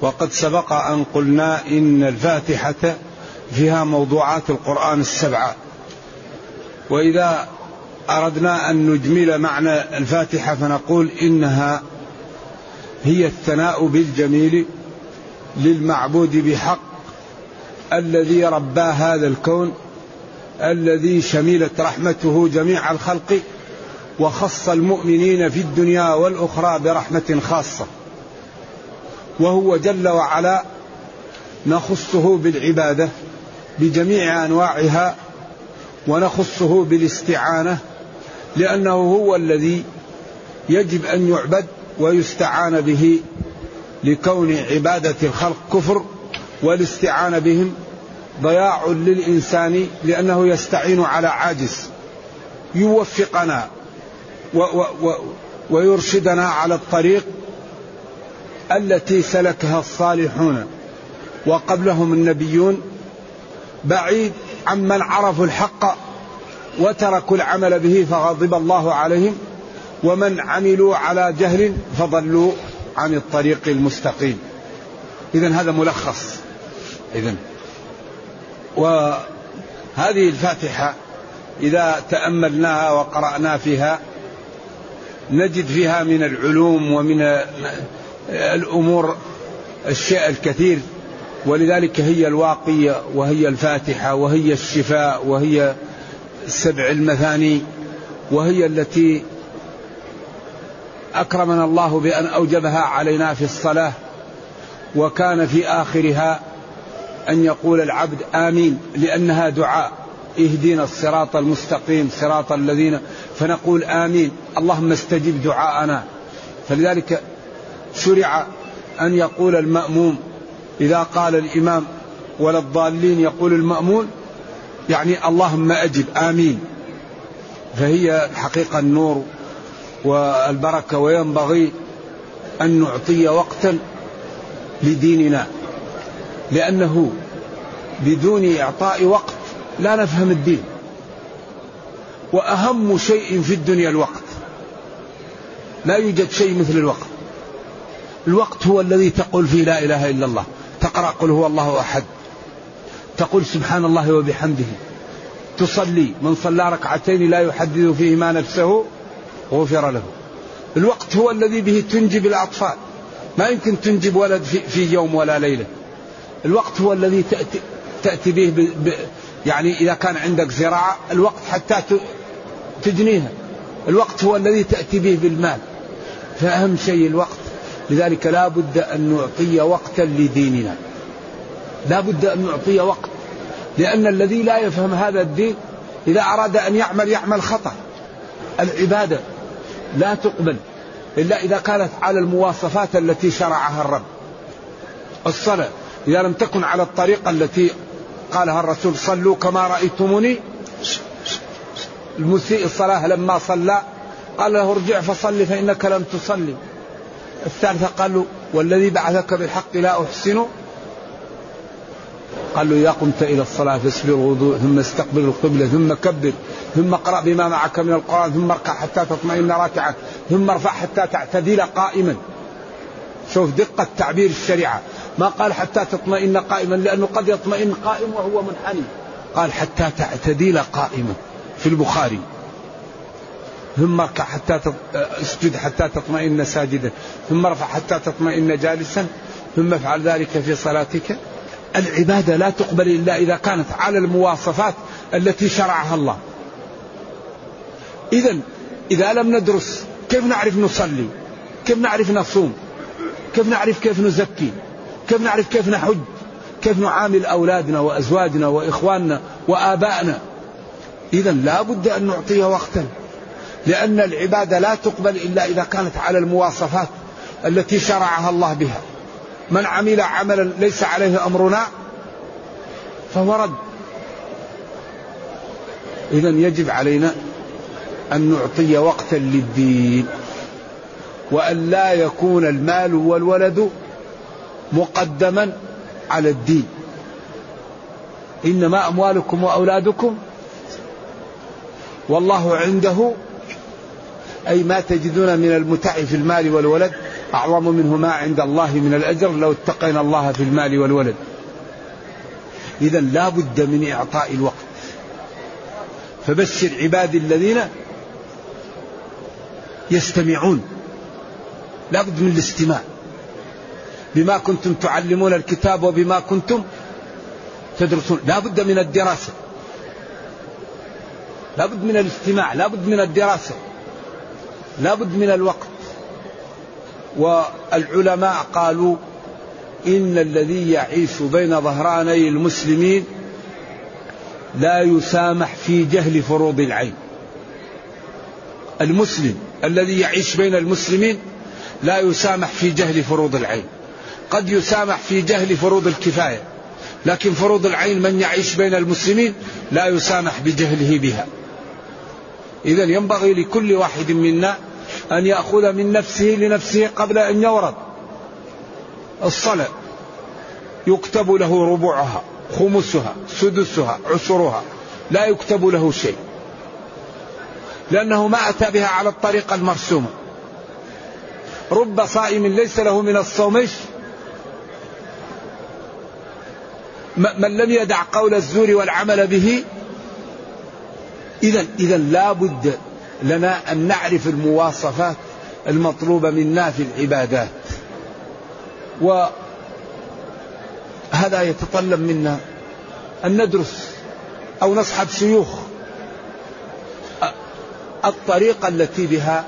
وقد سبق أن قلنا إن الفاتحة فيها موضوعات القرآن السبعة. وإذا أردنا أن نجمل معنى الفاتحة فنقول إنها هي الثناء بالجميل للمعبود بحق الذي ربى هذا الكون الذي شملت رحمته جميع الخلق وخص المؤمنين في الدنيا والأخرى برحمة خاصة. وهو جل وعلا نخصه بالعبادة بجميع أنواعها ونخصه بالاستعانة لأنه هو الذي يجب أن يعبد ويستعان به لكون عبادة الخلق كفر والاستعانة بهم ضياع للإنسان لأنه يستعين على عاجز. يوفقنا و و و ويرشدنا على الطريق التي سلكها الصالحون وقبلهم النبيون بعيد عمن عرفوا الحق وتركوا العمل به فغضب الله عليهم ومن عملوا على جهل فضلوا عن الطريق المستقيم. إذا هذا ملخص. إذا وهذه الفاتحة إذا تأملناها وقرأنا فيها نجد فيها من العلوم ومن الأمور الشيء الكثير ولذلك هي الواقية وهي الفاتحة وهي الشفاء وهي السبع المثاني وهي التي أكرمنا الله بأن أوجبها علينا في الصلاة وكان في آخرها أن يقول العبد آمين لأنها دعاء. اهدنا الصراط المستقيم صراط الذين فنقول آمين. اللهم استجب دعاءنا. فلذلك شرع أن يقول المأموم إذا قال الإمام ولا الضالين يقول المأمون يعني اللهم أجب آمين. فهي الحقيقة النور والبركة وينبغي أن نعطي وقتا لديننا. لأنه بدون إعطاء وقت لا نفهم الدين. وأهم شيء في الدنيا الوقت. لا يوجد شيء مثل الوقت. الوقت هو الذي تقول فيه لا إله إلا الله. تقرأ قل هو الله أحد. تقول سبحان الله وبحمده. تصلي. من صلى ركعتين لا يحدث فيهما نفسه غفر له. الوقت هو الذي به تنجب الأطفال. ما يمكن تنجب ولد في, يوم ولا ليلة. الوقت هو الذي تأتي, تأتي به ب ب يعني إذا كان عندك زراعة الوقت حتى تجنيها. الوقت هو الذي تأتي به بالمال. فأهم شيء الوقت لذلك لا بد أن نعطي وقتا لديننا. لا بد أن نعطي وقت. لأن الذي لا يفهم هذا الدين إذا أراد أن يعمل يعمل خطأ. العبادة لا تقبل إلا إذا كانت على المواصفات التي شرعها الرب. الصلاة إذا لم تكن على الطريقة التي قالها الرسول صلوا كما رأيتموني. المسيء الصلاة لما صلى قال له ارجع فصلي فإنك لم تصلي. الثالثة قال له والذي بعثك بالحق لا أحسن. قال له إذا قمت إلى الصلاة فاسبر وضوء ثم استقبل القبلة ثم كبر ثم اقرأ بما معك من القرآن ثم اركع حتى تطمئن راكعا ثم ارفع حتى تعتدل قائما. شوف دقة تعبير الشريعة. ما قال حتى تطمئن قائما لأنه قد يطمئن قائم وهو منحني. قال حتى تعتدل قائما في البخاري. ثم اركع حتى اسجد حتى تطمئن ساجدا. ثم ارفع حتى تطمئن جالسا. ثم افعل ذلك في صلاتك. العبادة لا تقبل إلا إذا كانت على المواصفات التي شرعها الله. إذا إذا لم ندرس كيف نعرف نصلي؟ كيف نعرف نصوم؟ كيف نعرف كيف نزكي؟ كيف نعرف كيف نحج؟ كيف نعامل أولادنا وأزواجنا وإخواننا وآبائنا؟ إذا لا بد أن نعطيها وقتا. لأن العبادة لا تقبل إلا إذا كانت على المواصفات التي شرعها الله بها. من عمل عملا ليس عليه أمرنا فهو رد إذا يجب علينا أن نعطي وقتا للدين وأن لا يكون المال والولد مقدما على الدين. إنما أموالكم وأولادكم والله عنده أي ما تجدون من المتع في المال والولد أعظم منه ما عند الله من الأجر. لو اتقينا الله في المال والولد. إذا لا بد من إعطاء الوقت. فبشر عبادي الذين يستمعون. لا بد من الاستماع. بما كنتم تعلمون الكتاب وبما كنتم تدرسون. لا بد من الدراسة. لا بد من الاستماع. لا بد من الدراسة. لا بد من الوقت. والعلماء قالوا إن الذي يعيش بين ظهراني المسلمين لا يسامح في جهل فروض العين. المسلم الذي يعيش بين المسلمين لا يسامح في جهل فروض العين. قد يسامح في جهل فروض الكفاية لكن فروض العين من يعيش بين المسلمين لا يسامح بجهله بها. اذا ينبغي لكل واحد منا أن يأخذ من نفسه لنفسه قبل أن يورد. الصلاة. يكتب له ربعها خمسها سدسها عشرها لا يكتب له شيء. لأنه ما أتى بها على الطريقة المرسومة. رب صائم ليس له من الصوم من لم يدع قول الزور والعمل به إذا إذا لا بد لنا أن نعرف المواصفات المطلوبة منا في العبادات. وهذا يتطلب منا أن ندرس أو نصحب شيوخ الطريقة التي بها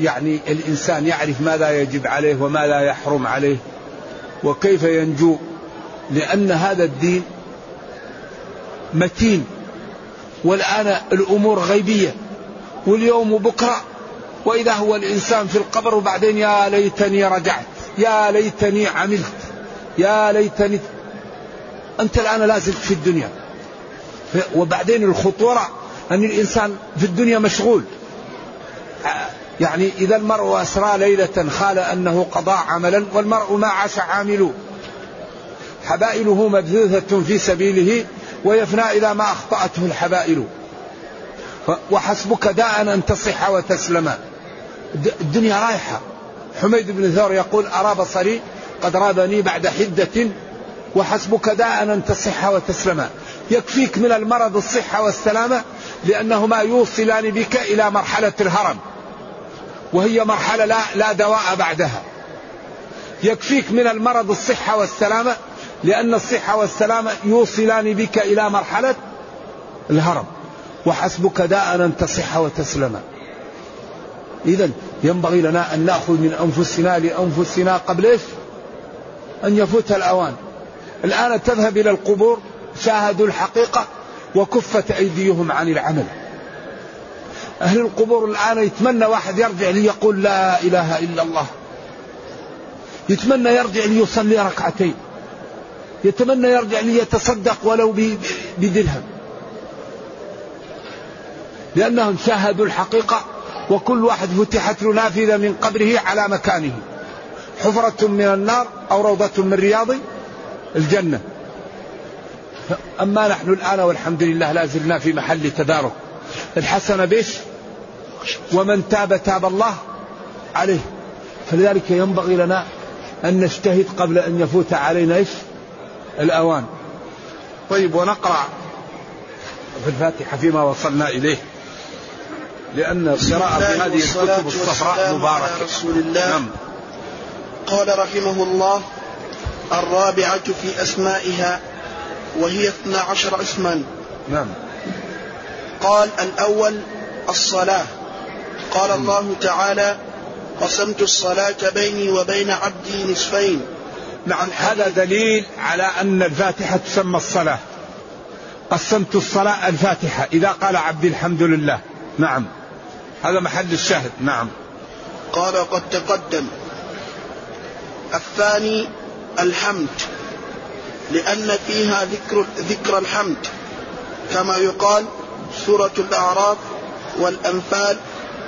يعني الإنسان يعرف ماذا يجب عليه وما لا يحرم عليه وكيف ينجو لأن هذا الدين متين. والآن الأمور غيبية. واليوم بكرة وإذا هو الإنسان في القبر وبعدين يا ليتني رجعت يا ليتني عملت يا ليتني أنت الآن لازلت في الدنيا. وبعدين الخطورة أن الإنسان في الدنيا مشغول. يعني إذا المرء أسرى ليلة خال أنه قضى عملا والمرء ما عاش عامل حبائله مبثوثة في سبيله ويفنى إذا ما أخطأته الحبائل. وحسبك داء أن تصح وتسلم. الدنيا رايحة. حميد بن ثور يقول أرى بصري قد رابني بعد حدة وحسبك داء أن تصح وتسلم. يكفيك من المرض الصحة والسلامة لأنهما يوصلان بك إلى مرحلة الهرم. وهي مرحلة لا, لا دواء بعدها. يكفيك من المرض الصحة والسلامة لأن الصحة والسلامة يوصلان بك إلى مرحلة الهرم. وحسبك داء أن تصح وتسلم. إذا ينبغي لنا أن نأخذ من أنفسنا لأنفسنا قبل إيش؟ أن يفوت الأوان. الآن تذهب إلى القبور شاهدوا الحقيقة وكفت أيديهم عن العمل. أهل القبور الآن يتمنى واحد يرجع ليقول لا إله إلا الله. يتمنى يرجع ليصلي ركعتين. يتمنى يرجع ليتصدق ولو بدرهم. لأنهم شاهدوا الحقيقة وكل واحد فتحت له نافذة من قبره على مكانه. حفرة من النار أو روضة من رياض الجنة. أما نحن الآن والحمد لله لا زلنا في محل تدارك. الحسنة بيش ومن تاب تاب الله عليه. فلذلك ينبغي لنا أن نجتهد قبل أن يفوت علينا إيش؟ الأوان. طيب ونقرأ في الفاتحة فيما وصلنا إليه. لأن القراءة في هذه الكتب الصفراء مباركة. رسول الله. نعم. قال رحمه الله الرابعة في أسمائها وهي اثنا عشر اسما. نعم. قال الأول الصلاة. قال الله تعالى قسمت الصلاة بيني وبين عبدي نصفين. نعم. هذا دليل على أن الفاتحة تسمى الصلاة. قسمت الصلاة الفاتحة. إذا قال عبدي الحمد لله. نعم. هذا محل الشاهد. نعم. قال قد تقدم. الثاني الحمد لأن فيها ذكر ذكر الحمد كما يقال سورة الأعراف والأنفال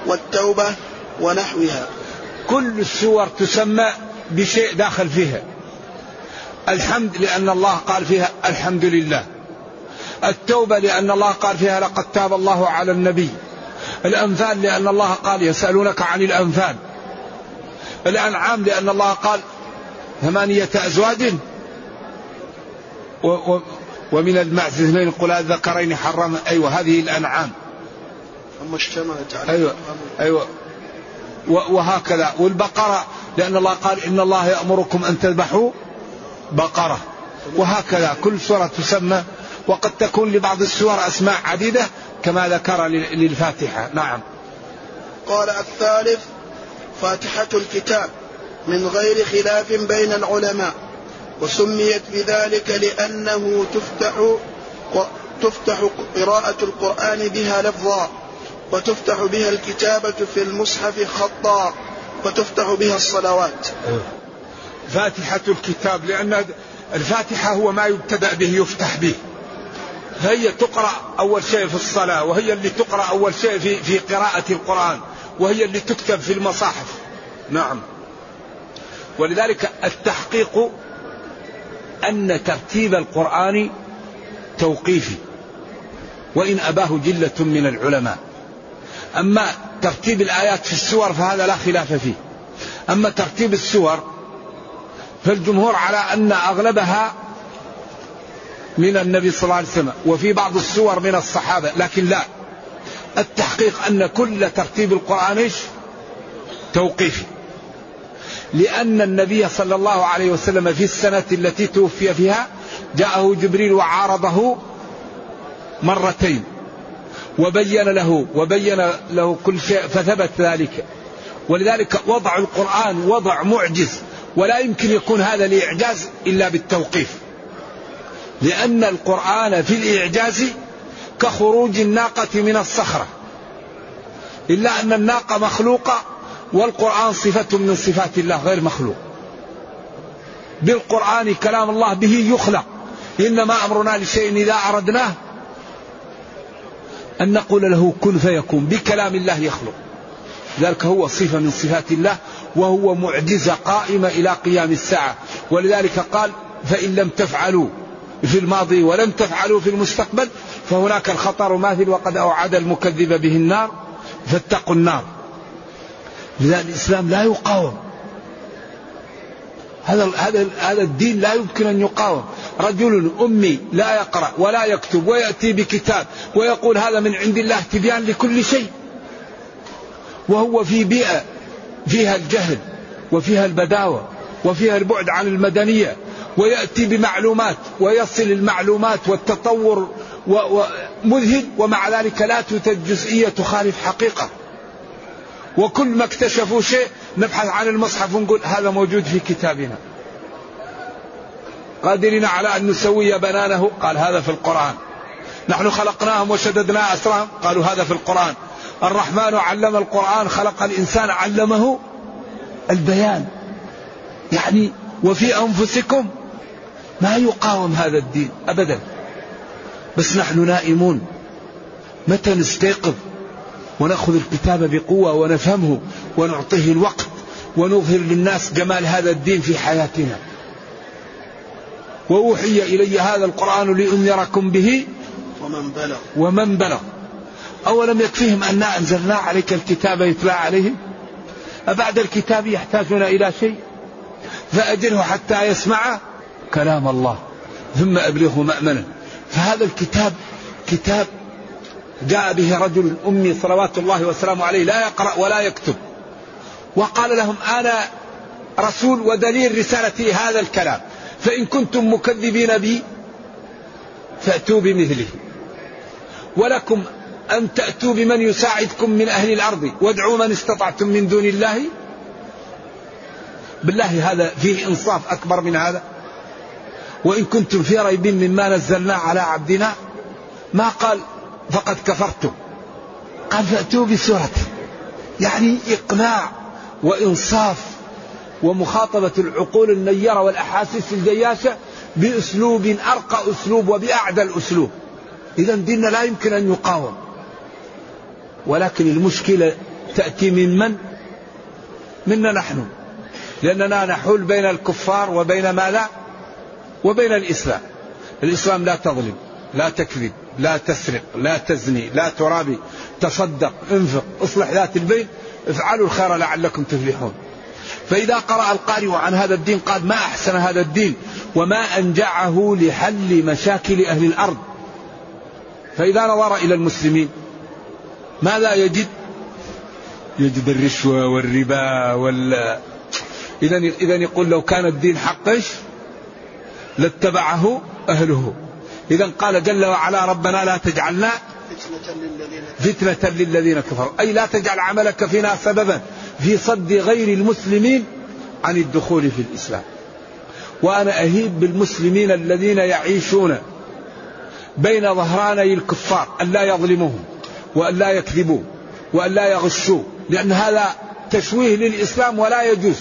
والتوبة ونحوها. كل السور تسمى بشيء داخل فيها. الحمد لأن الله قال فيها الحمد لله. التوبة لأن الله قال فيها لقد تاب الله على النبي. الأنفال لأن الله قال يسألونك عن الأنفال. الأنعام لأن الله قال ثمانية أزواج و و ومن المعز اثنين قل الذكرين حرم أيوة هذه الأنعام. أما اشتملت على أيوة أيوة. وهكذا. والبقرة لأن الله قال إن الله يأمركم أن تذبحوا بقرة. وهكذا. كل سورة تسمى. وقد تكون لبعض السور أسماء عديدة. كما ذكر للفاتحة. نعم. قال الثالث فاتحة الكتاب من غير خلاف بين العلماء وسميت بذلك لأنه تفتح تفتح قراءة القرآن بها لفظا وتفتح بها الكتابة في المصحف خطا وتفتح بها الصلوات. فاتحة الكتاب لأن الفاتحة هو ما يبتدأ به يفتح به. فهي تقرأ أول شيء في الصلاة وهي اللي تقرأ أول شيء في, في قراءة القرآن وهي اللي تكتب في المصاحف. نعم. ولذلك التحقيق أن ترتيب القرآن توقيفي وإن أباه جلة من العلماء. أما ترتيب الآيات في السور فهذا لا خلاف فيه. أما ترتيب السور فالجمهور على أن أغلبها من النبي صلى الله عليه وسلم وفي بعض السور من الصحابة لكن لا. التحقيق أن كل ترتيب القرآن إيش؟ توقيفي. لأن النبي صلى الله عليه وسلم في السنة التي توفي فيها جاءه جبريل وعارضه مرتين. وبين له وبين له كل شيء فثبت ذلك. ولذلك وضع القرآن وضع معجز ولا يمكن يكون هذا الإعجاز إلا بالتوقيف. لأن القرآن في الإعجاز كخروج الناقة من الصخرة. إلا أن الناقة مخلوقة والقرآن صفة من صفات الله غير مخلوق. بالقرآن كلام الله به يخلق. إنما أمرنا لشيء إذا أردناه أن نقول له كن فيكون بكلام الله يخلق. ذلك هو صفة من صفات الله وهو معجزة قائمة إلى قيام الساعة. ولذلك قال فإن لم تفعلوا في الماضي ولم تفعلوا في المستقبل فهناك الخطر ماثل وقد أوعد المكذب به النار فاتقوا النار. لذلك الإسلام لا يقاوم. هذا هذا هذا الدين لا يمكن أن يقاوم، رجل أمي لا يقرأ ولا يكتب ويأتي بكتاب ويقول هذا من عند الله تبيان لكل شيء. وهو في بيئة فيها الجهل وفيها البداوة وفيها البعد عن المدنية ويأتي بمعلومات ويصل المعلومات والتطور مذهل ومع ذلك لا توجد جزئية تخالف حقيقة. وكل ما اكتشفوا شيء نبحث عن المصحف ونقول هذا موجود في كتابنا. قادرين على أن نسوي بنانه؟ قال هذا في القرآن. نحن خلقناهم وشددنا أسرهم قالوا هذا في القرآن. الرحمن علم القرآن خلق الإنسان علمه البيان. يعني وفي أنفسكم ما يقاوم هذا الدين أبدا. بس نحن نائمون. متى نستيقظ ونأخذ الكتاب بقوة ونفهمه ونعطيه الوقت ونظهر للناس جمال هذا الدين في حياتنا؟ وأوحي إلي هذا القرآن لأنذركم به. ومن بلغ. ومن بلغ. أولم يكفيهم أنا أنزلنا عليك الكتاب يتلى عليهم؟ أبعد الكتاب يحتاجون إلى شيء؟ فأجره حتى يسمع كلام الله. ثم أبلغه مأمنا فهذا الكتاب كتاب جاء به رجل أمي صلوات الله وسلامه عليه لا يقرأ ولا يكتب. وقال لهم أنا رسول ودليل رسالتي هذا الكلام. فإن كنتم مكذبين بي فأتوا بمثله. ولكم أن تأتوا بمن يساعدكم من أهل الأرض وادعوا من استطعتم من دون الله. بالله هذا فيه إنصاف أكبر من هذا. وإن كنتم في ريب مما نزلنا على عبدنا ما قال فقد كفرتم. قال فأتوا بسورة. يعني إقناع وإنصاف ومخاطبة العقول النيرة والأحاسيس الجياشة بأسلوب أرقى أسلوب وبأعدى الأسلوب. إذا ديننا لا يمكن أن يقاوم. ولكن المشكلة تأتي من من؟ منا نحن. لأننا نحول بين الكفار وبين ما لا. وبين الإسلام. الإسلام لا تظلم لا تكذب لا تسرق لا تزني لا ترابي تصدق انفق اصلح ذات البين افعلوا الخير لعلكم تفلحون. فإذا قرأ القارئ عن هذا الدين قال ما أحسن هذا الدين وما أنجعه لحل مشاكل أهل الأرض. فإذا نظر إلى المسلمين ماذا يجد؟ يجد الرشوة والربا وال إذا إذا يقول لو كان الدين حقش لاتبعه أهله. إذا قال جل وعلا ربنا لا تجعلنا فتنة للذين كفروا. أي لا تجعل عملك فينا سببا في صد غير المسلمين عن الدخول في الإسلام. وأنا أهيب بالمسلمين الذين يعيشون بين ظهراني الكفار أن لا يظلموهم وأن لا يكذبوا وأن لا يغشوا لأن هذا تشويه للإسلام ولا يجوز.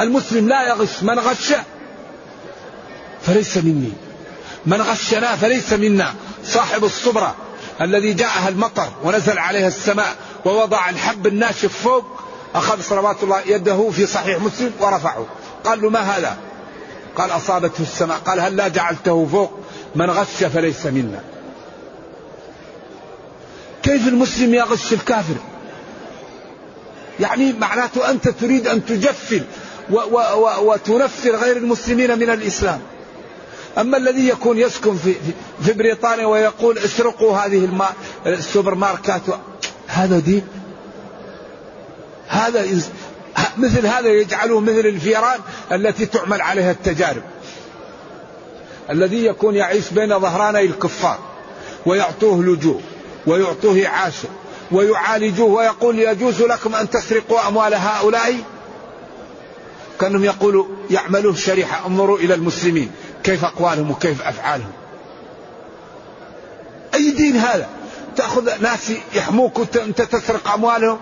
المسلم لا يغش من غش فليس مني. من غشنا فليس منا. صاحب الصبرة الذي جاءها المطر ونزل عليها السماء ووضع الحب الناشف فوق أخذ صلوات الله يده في صحيح مسلم ورفعه. قال له ما هذا؟ قال أصابته السماء. قال هل لا جعلته فوق؟ من غش فليس منا. كيف المسلم يغش الكافر؟ يعني معناته أنت تريد أن تجفل وتنفر غير المسلمين من الإسلام. أما الذي يكون يسكن في, في بريطانيا ويقول اسرقوا هذه السوبر ماركات هذا دين؟ هذا مثل هذا يجعله مثل الفيران التي تعمل عليها التجارب. الذي يكون يعيش بين ظهراني الكفار ويعطوه لجوء ويعطوه عاشر ويعالجوه ويقول يجوز لكم أن تسرقوا أموال هؤلاء؟ كأنهم يقولوا يعملون شريحة انظروا إلى المسلمين. كيف أقوالهم وكيف أفعالهم. أي دين هذا؟ تأخذ ناس يحموك وأنت تسرق أموالهم.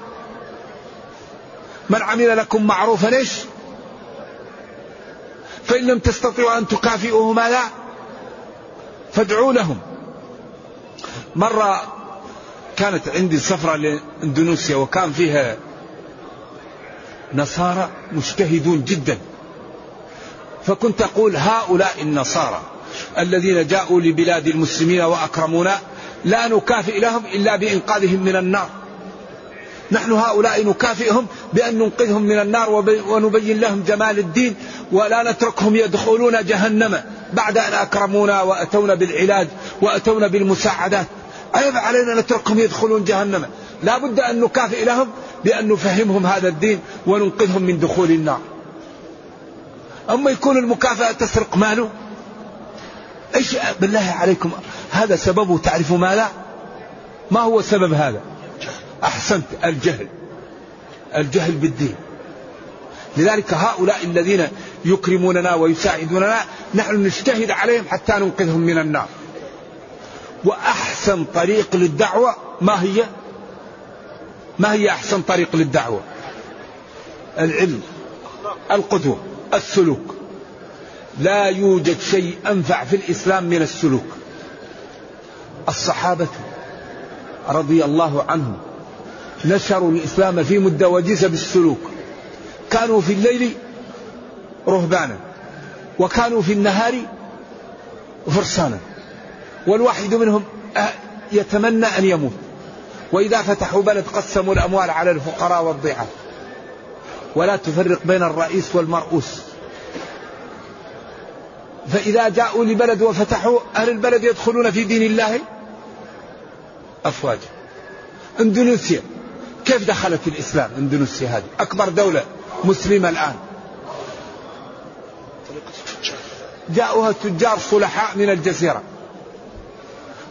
من عمل لكم معروفا إيش؟ فإن لم تستطيعوا أن تكافئوه ماذا؟ فادعوا لهم. مرة كانت عندي سفرة لإندونيسيا وكان فيها نصارى مجتهدون جدا. فكنت أقول هؤلاء النصارى الذين جاءوا لبلاد المسلمين وأكرمونا لا نكافئ لهم إلا بإنقاذهم من النار. نحن هؤلاء نكافئهم بأن ننقذهم من النار ونبين لهم جمال الدين ولا نتركهم يدخلون جهنم بعد أن أكرمونا وأتونا بالعلاج وأتونا بالمساعدات. عيب علينا نتركهم يدخلون جهنم. لا بد أن نكافئ لهم بأن نفهمهم هذا الدين وننقذهم من دخول النار. أما يكون المكافأة تسرق ماله؟ إيش بالله عليكم هذا سببه تعرفوا ماذا؟ ما هو سبب هذا؟ أحسنت الجهل. الجهل بالدين. لذلك هؤلاء الذين يكرموننا ويساعدوننا نحن نجتهد عليهم حتى ننقذهم من النار. وأحسن طريق للدعوة ما هي؟ ما هي أحسن طريق للدعوة؟ العلم القدوة. السلوك. لا يوجد شيء أنفع في الإسلام من السلوك. الصحابة رضي الله عنهم نشروا الإسلام في مدة وجيزة بالسلوك. كانوا في الليل رهبانا وكانوا في النهار فرسانا. والواحد منهم يتمنى أن يموت. وإذا فتحوا بلد قسموا الأموال على الفقراء والضعاف. ولا تفرق بين الرئيس والمرؤوس. فإذا جاءوا لبلد وفتحوا أهل البلد يدخلون في دين الله؟ أفواجا إندونيسيا. كيف دخلت الإسلام إندونيسيا هذه؟ أكبر دولة مسلمة الآن. جاءوها تجار صلحاء من الجزيرة.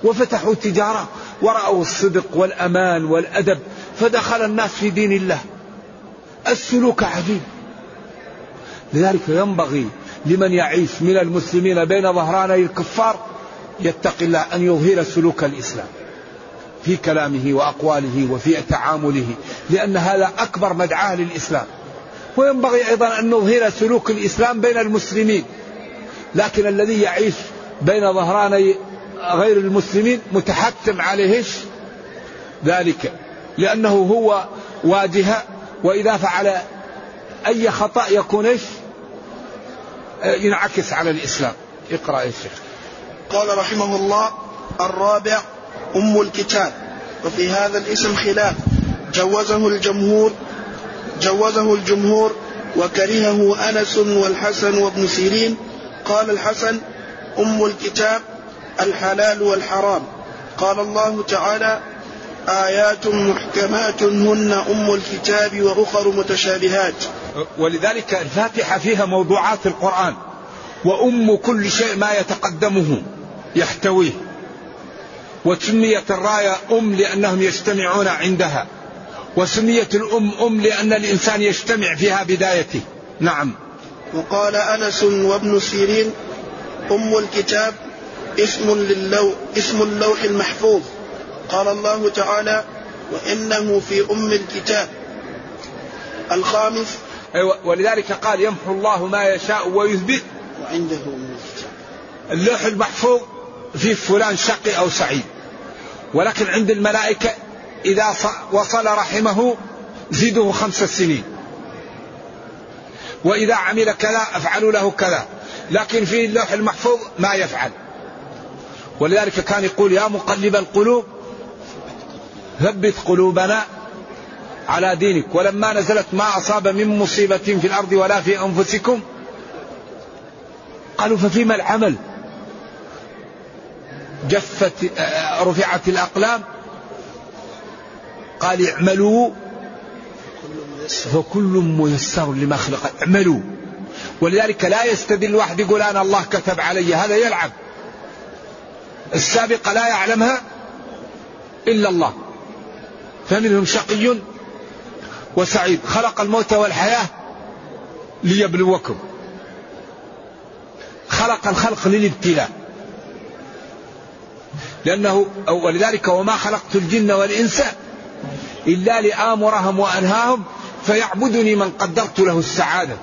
وفتحوا تجارة ورأوا الصدق والأمان والأدب فدخل الناس في دين الله. السلوك عجيب لذلك ينبغي لمن يعيش من المسلمين بين ظهراني الكفار يتقي الله أن يظهر سلوك الإسلام في كلامه وأقواله وفي تعامله لأن هذا أكبر مدعاة للإسلام. وينبغي أيضا أن نظهر سلوك الإسلام بين المسلمين. لكن الذي يعيش بين ظهراني غير المسلمين متحتم عليه ذلك لأنه هو واجهة وإذا فعل أي خطأ يكون إيش ينعكس على الإسلام. اقرأ يا شيخ. قال رحمه الله الرابع أم الكتاب. وفي هذا الاسم خلاف. جوزه الجمهور جوزه الجمهور وكرهه أنس والحسن وابن سيرين. قال الحسن أم الكتاب الحلال والحرام. قال الله تعالى آيات محكمات هن أم الكتاب وأخر متشابهات. ولذلك الفاتحة فيها موضوعات القرآن. وأم كل شيء ما يتقدمه يحتويه. وسميت الراية أم لأنهم يجتمعون عندها. وسميت الأم أم لأن الإنسان يجتمع فيها بدايته. نعم. وقال أنس وابن سيرين أم الكتاب اسم للو اسم اللوح المحفوظ. قال الله تعالى وإنه في أم الكتاب. الخامس أيوة ولذلك قال يمحو الله ما يشاء ويثبت. وعنده أم الكتاب. اللوح المحفوظ في فلان شقي أو سعيد. ولكن عند الملائكة إذا وصل رحمه زيده خمس سنين. وإذا عمل كذا أفعلوا له كذا. لكن في اللوح المحفوظ ما يفعل. ولذلك كان يقول يا مقلب القلوب ثبت قلوبنا على دينك. ولما نزلت ما أصاب من مصيبة في الأرض ولا في أنفسكم قالوا ففيما العمل؟ جفت رفعت الأقلام. قال اعملوا. فكل ميسر لما خلق. اعملوا. ولذلك لا يستدل واحد يقول أنا الله كتب علي. هذا يلعب. السابقة لا يعلمها إلا الله. فمنهم شقي وسعيد. خلق الموت والحياة ليبلوكم. خلق الخلق للابتلاء. لأنه ولذلك وما خلقت الجن والإنس إلا لآمرهم وأنهاهم فيعبدني من قدرت له السعادة.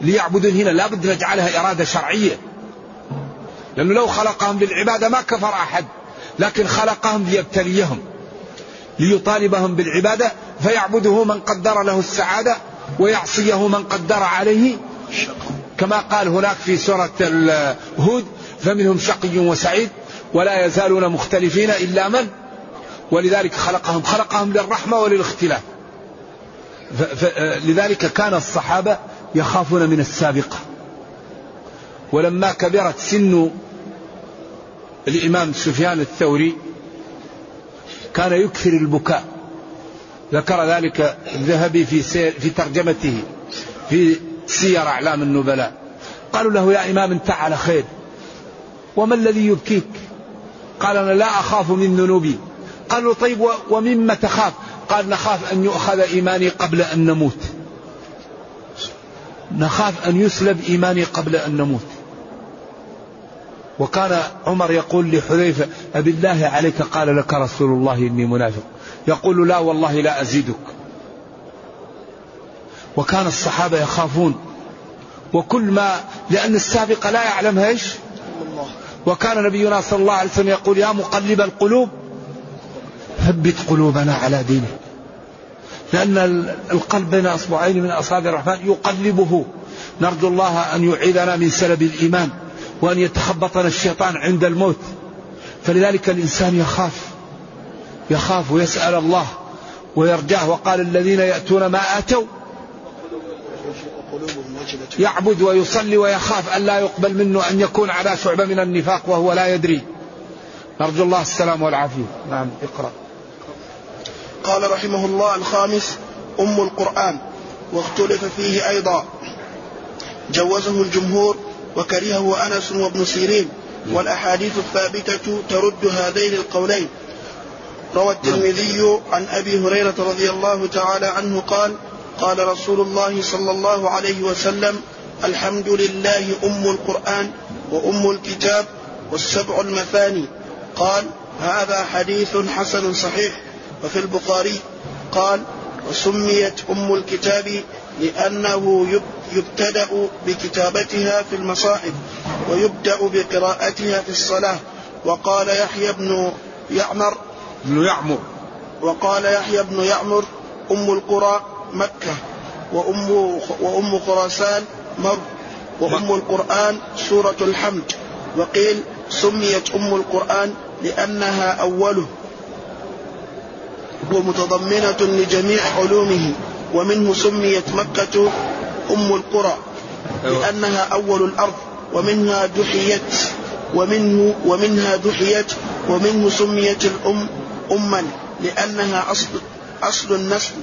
ليعبدون هنا. لابد نجعلها إرادة شرعية. لأنه لو خلقهم للعبادة ما كفر أحد. لكن خلقهم ليبتليهم. ليطالبهم بالعبادة فيعبده من قدر له السعادة ويعصيه من قدر عليه كما قال هناك في سورة هود فمنهم شقي وسعيد ولا يزالون مختلفين إلا من؟ ولذلك خلقهم خلقهم للرحمة وللاختلاف. لذلك كان الصحابة يخافون من السابقة. ولما كبرت سن الإمام سفيان الثوري كان يكثر البكاء. ذكر ذلك الذهبي في في ترجمته في سير أعلام النبلاء. قالوا له يا إمام أنت على خير. وما الذي يبكيك؟ قال أنا لا أخاف من ذنوبي. قالوا طيب ومما تخاف؟ قال نخاف أن يؤخذ إيماني قبل أن نموت. نخاف أن يسلب إيماني قبل أن نموت. وكان عمر يقول لحذيفة أبي الله عليك قال لك رسول الله إني منافق. يقول لا والله لا أزيدك. وكان الصحابة يخافون. وكل ما لأن السابق لا يعلمها إيش؟ وكان نبينا صلى الله عليه وسلم يقول يا مقلب القلوب ثبت قلوبنا على دينك. لأن القلب بين أصبعين من أصابع الرحمن يقلبه. نرجو الله أن يعيذنا من سلب الإيمان. وأن يتخبطنا الشيطان عند الموت. فلذلك الإنسان يخاف. يخاف ويسأل الله ويرجاه وقال الذين يأتون ما آتوا. يعبد ويصلي ويخاف أن لا يقبل منه أن يكون على شعبة من النفاق وهو لا يدري. نرجو الله السلام والعافية. نعم اقرأ. قال رحمه الله الخامس أم القرآن واختلف فيه أيضا. جوزه الجمهور وكرهه أنس وابن سيرين والأحاديث الثابتة ترد هذين القولين. روى الترمذي عن أبي هريرة رضي الله تعالى عنه قال قال رسول الله صلى الله عليه وسلم الحمد لله أم القرآن وأم الكتاب والسبع المثاني. قال هذا حديث حسن صحيح. وفي البخاري قال وسميت أم الكتاب لأنه يبتدأ بكتابتها في المصاحف ويبدأ بقراءتها في الصلاة. وقال يحيى بن يعمر بن يعمر. وقال يحيى بن يعمر أم القرى مكة وأم وأم خراسان مر وأم القرآن سورة الحمد. وقيل سميت أم القرآن لأنها أوله. ومتضمنة لجميع علومه. ومنه سميت مكة أم القرى أيوة. لأنها أول الأرض ومنها دحيت ومنه ومنها دحيت ومنه سميت الأم أما لأنها أصل أصل النسل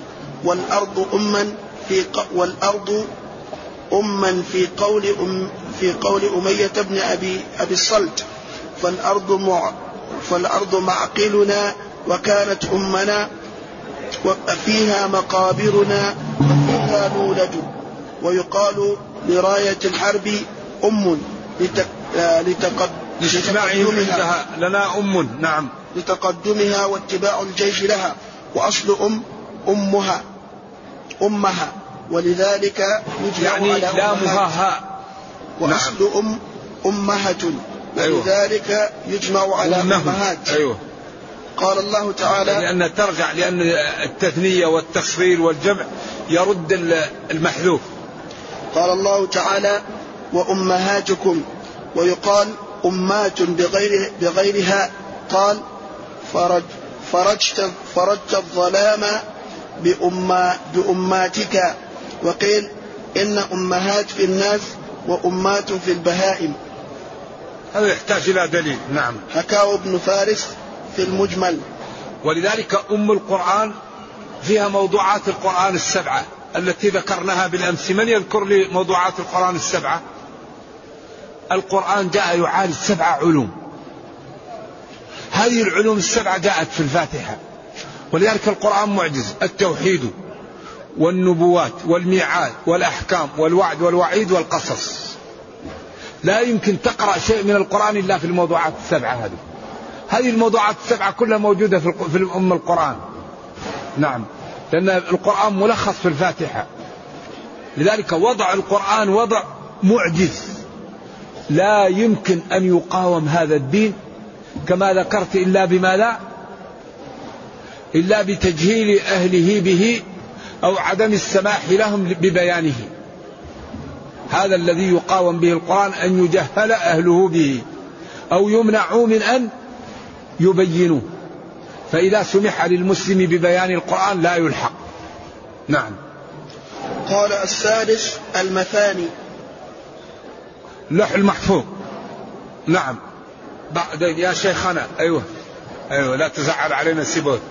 والأرض أما في والأرض أما في قول أم في قول أمية بن أبي أبي الصلت فالأرض مع فالأرض معقلنا وكانت أمنا وفيها مقابرنا وفيها نولد ويقال لراية الحرب أم لتقدمها. لنا أم. نعم. لتقدمها واتباع الجيش لها. وأصل أم أمها أمها. ولذلك يجمع يعني على لامها هاء وأصل نعم. أم أمهة. أيوة. ولذلك يجمع على أمهات. أيوة. قال الله تعالى لأن ترجع لأن التثنية والتصغير والجمع يرد المحذوف. قال الله تعالى وأمهاتكم ويقال أمات بغير بغيرها قال فرج فرجت فرجت الظلام بأما بأماتك. وقيل إن أمهات في الناس وأمات في البهائم. هذا يحتاج إلى دليل. نعم. حكاه ابن فارس المجمل. ولذلك أم القرآن فيها موضوعات القرآن السبعة التي ذكرناها بالأمس. من يذكر لي موضوعات القرآن السبعة؟ القرآن جاء يعالج سبع علوم. هذه العلوم السبعة جاءت في الفاتحة. ولذلك القرآن معجز. التوحيد والنبوات والميعاد والأحكام والوعد والوعيد والقصص. لا يمكن تقرأ شيء من القرآن إلا في الموضوعات السبعة هذه. هذه الموضوعات السبعة كلها موجودة في في أم القرآن. نعم. لأن القرآن ملخص في الفاتحة. لذلك وضع القرآن وضع معجز. لا يمكن أن يقاوم هذا الدين كما ذكرت إلا بما لا إلا بتجهيل أهله به أو عدم السماح لهم ببيانه. هذا الذي يقاوم به القرآن أن يجهل أهله به أو يمنعوا من أن يبينوه فإذا سمح للمسلم ببيان القرآن لا يلحق. نعم. قال السادس المثاني. اللوح المحفوظ. نعم. بعد يا شيخنا. أيوه. أيوه لا تزعل علينا السبوت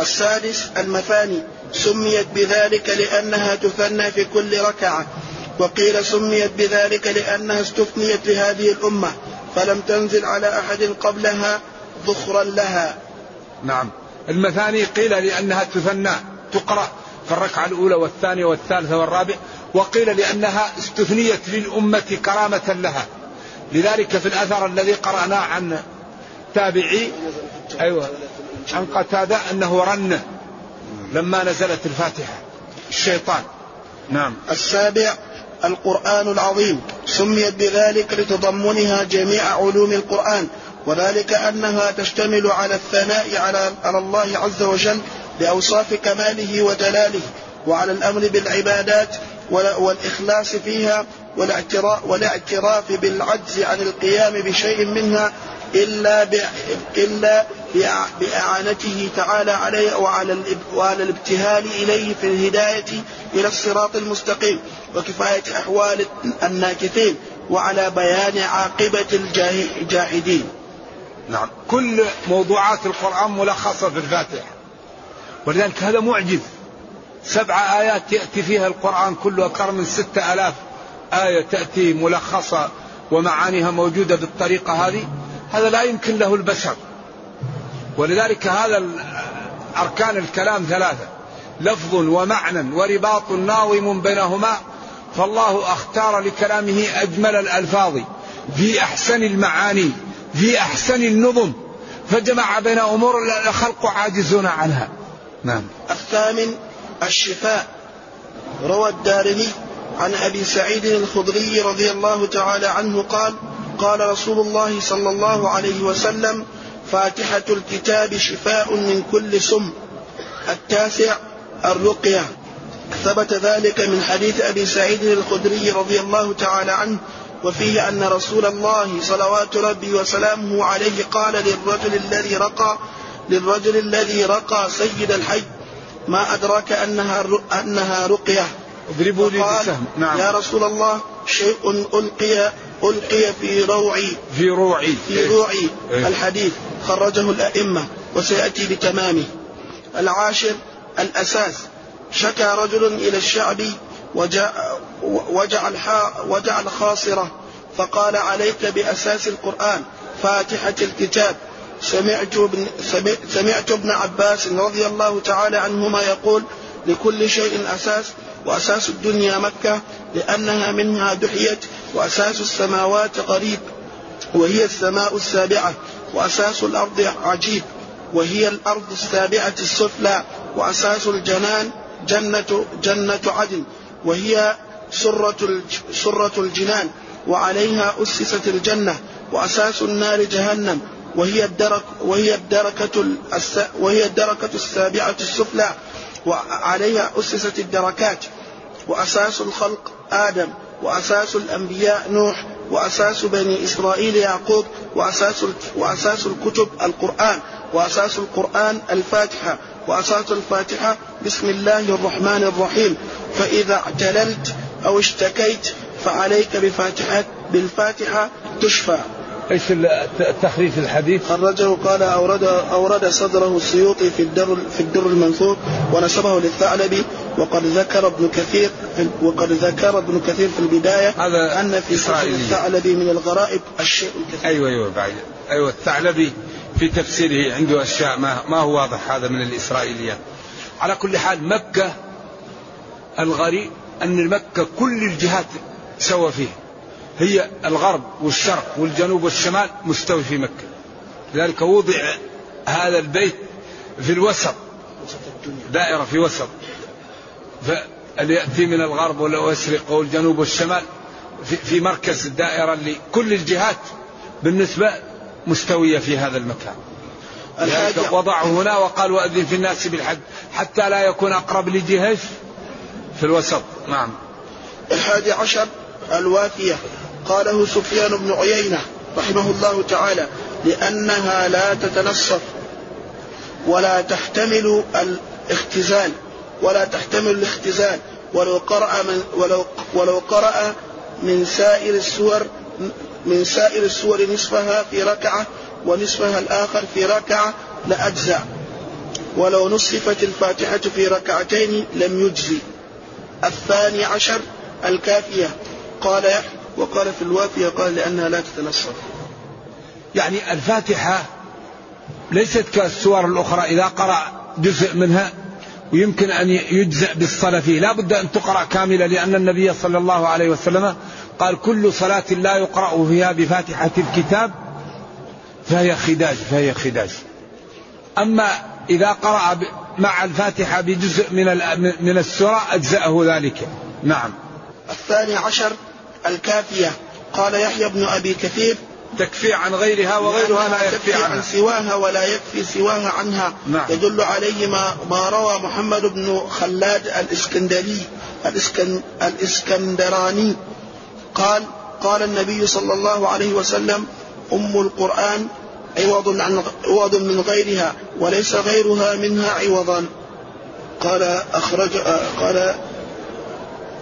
السادس المثاني. سميت بذلك لأنها تثنى في كل ركعة. وقيل سميت بذلك لأنها استثنيت لهذه الأمة. فلم تنزل على أحد قبلها ذخرا لها. نعم. المثاني قيل لأنها تثنى تقرأ في الركعة الأولى والثانية والثالثة والرابعة وقيل لأنها استثنيت للأمة كرامة لها. لذلك في الأثر الذي قرأناه عن تابعي أيوة عن قتادة أنه رن لما نزلت الفاتحة. الشيطان. نعم. السابع القرآن العظيم. سميت بذلك لتضمنها جميع علوم القرآن. وذلك أنها تشتمل على الثناء على الله عز وجل بأوصاف كماله وجلاله وعلى الأمر بالعبادات والإخلاص فيها والاعتراف, والاعتراف بالعجز عن القيام بشيء منها إلا إلا بإعانته تعالى عليه وعلى وعلى الابتهال إليه في الهداية إلى الصراط المستقيم وكفاية أحوال الناكثين وعلى بيان عاقبة الجاحدين نعم. كل موضوعات القرآن ملخصة في الفاتحة. ولذلك هذا معجز سبع آيات يأتي فيها القرآن كله أكثر من ستة ألاف آية تأتي ملخصة ومعانيها موجودة بالطريقة هذه. هذا لا يمكن له البشر. ولذلك هذا أركان الكلام ثلاثة. لفظ ومعنى ورباط ناظم بينهما. فالله أختار لكلامه أجمل الألفاظ في أحسن المعاني. في أحسن النظم. فجمع بين أمور الخلق عاجزون عنها. نعم. الثامن الشفاء. روى الدارمي عن أبي سعيد الخدري رضي الله تعالى عنه قال قال رسول الله صلى الله عليه وسلم فاتحة الكتاب شفاء من كل سم. التاسع الرقية. ثبت ذلك من حديث أبي سعيد الخدري رضي الله تعالى عنه وفيه أن رسول الله صلوات ربي وسلامه عليه قال للرجل الذي رقى للرجل الذي رقى سيد الحي ما أدراك أنها أنها رقية؟ اضربوا لي بالسهم. نعم. يا رسول الله شيء ألقي ألقي في روعي. في روعي. في روعي إيه؟ الحديث. خرجه الأئمة وسيأتي بتمامه. العاشر الأساس. شكى رجل إلى الشعب وجعل, وجعل خاصرة فقال عليك بأساس القرآن فاتحة الكتاب. سمعت ابن, سمعت ابن عباس رضي الله تعالى عنهما يقول لكل شيء أساس وأساس الدنيا مكة لأنها منها دحيت وأساس السماوات قريب وهي السماء السابعة وأساس الأرض عجيب وهي الأرض السابعة السفلى وأساس الجنان جنة جنة عدن. وهي سرة سرة الجنان وعليها أسست الجنة وأساس النار جهنم وهي الدرك وهي الدركة وهي الدركة السابعة السفلى وعليها أسست الدركات وأساس الخلق آدم وأساس الأنبياء نوح وأساس بني إسرائيل يعقوب وأساس وأساس الكتب القرآن. وأساس القرآن الفاتحة وأساس الفاتحة بسم الله الرحمن الرحيم. فإذا اعتللت أو اشتكيت فعليك بفاتحة بالفاتحة تشفى. إيش تخريج الحديث؟ خرجه قال اورد أورد صدره السيوطي في الدر في الدر المنثور ونسبه للثعلبي وقد ذكر ابن كثير وقد ذكر ابن كثير في البداية هذا أن في صدر الثعلبي من الغرائب الشيء الكثير. أيوه أيوه بعد أيوه الثعلبي في تفسيره عنده أشياء ما ما هو واضح هذا من الاسرائيليات. على كل حال مكة الغريب أن مكة كل الجهات سوى فيه. هي الغرب والشرق والجنوب والشمال مستوي في مكة. لذلك وضع هذا البيت في الوسط دائرة في وسط. فاللي يأتي من الغرب والمشرق والجنوب والشمال في, في مركز الدائرة اللي كل الجهات بالنسبة مستوية في هذا المكان. الحاجة وضعه هنا وقال وأذن في الناس بالحج حتى لا يكون أقرب لجهش في الوسط. نعم. الحادي عشر الوافية. قاله سفيان بن عيينة رحمه الله تعالى لأنها لا تتنصف ولا تحتمل الاختزال ولا تحتمل الاختزال. ولو قرأ من ولو ولو قرأ من سائر السور من سائر السور نصفها في ركعة ونصفها الآخر في ركعة لأجزع ولو نصفت الفاتحة في ركعتين لم يجزي. الثاني عشر الكافية. قال وقال في الوافية قال لأنها لا تتنصف. يعني الفاتحة ليست كالسور الأخرى إذا قرأ جزء منها ويمكن أن يجزأ بالصلاة فيه لا بد أن تقرأ كاملة لأن النبي صلى الله عليه وسلم قال كل صلاة لا يقرأ فيها بفاتحة الكتاب فهي خداج فهي خداج أما إذا قرأ مع الفاتحة بجزء من من السورة أجزأه ذلك. نعم. الثاني عشر الكافية. قال يحيى بن أبي كثير تكفي عن غيرها وغيرها لا يكفي عنها عن سواها ولا يكفي سواها عنها. نعم. يدل عليه ما, ما روى محمد بن خلاد الإسكندري الإسكن الإسكندراني. قال قال النبي صلى الله عليه وسلم أم القرآن عوض عن عوض من غيرها وليس غيرها منها عوضا. قال أخرج قال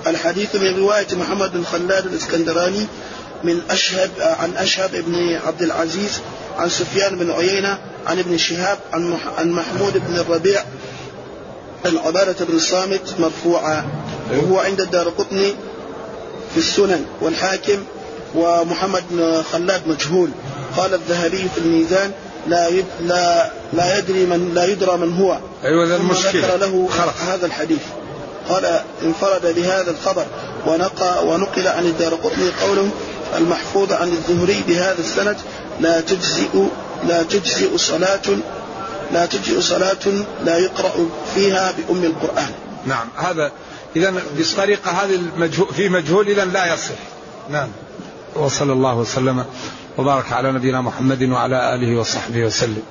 الحديث من رواية محمد بن خلاد الإسكندراني من أشهب عن أشهب بن عبد العزيز عن سفيان بن عيينة عن ابن شهاب عن محمود بن الربيع عن عبادة بن الصامت مرفوعا. وهو عند الدار قطني. في السنن والحاكم ومحمد بن خلاد مجهول قال الذهبي في الميزان لا يد لا لا يدري من لا يدرى من هو أيوه ذا المشكلة ذكر له خلق. هذا الحديث قال انفرد بهذا الخبر ونقى ونقل عن الدار قطني قوله المحفوظ عن الزهري بهذا السند لا تجزئ لا تجزئ صلاة لا تجزئ صلاة لا يقرأ فيها بأم القرآن. نعم هذا إذا بالطريقة هذه المجهول في مجهول إذا لا يصح. نعم. وصلى الله وسلم وبارك على نبينا محمد وعلى آله وصحبه وسلم.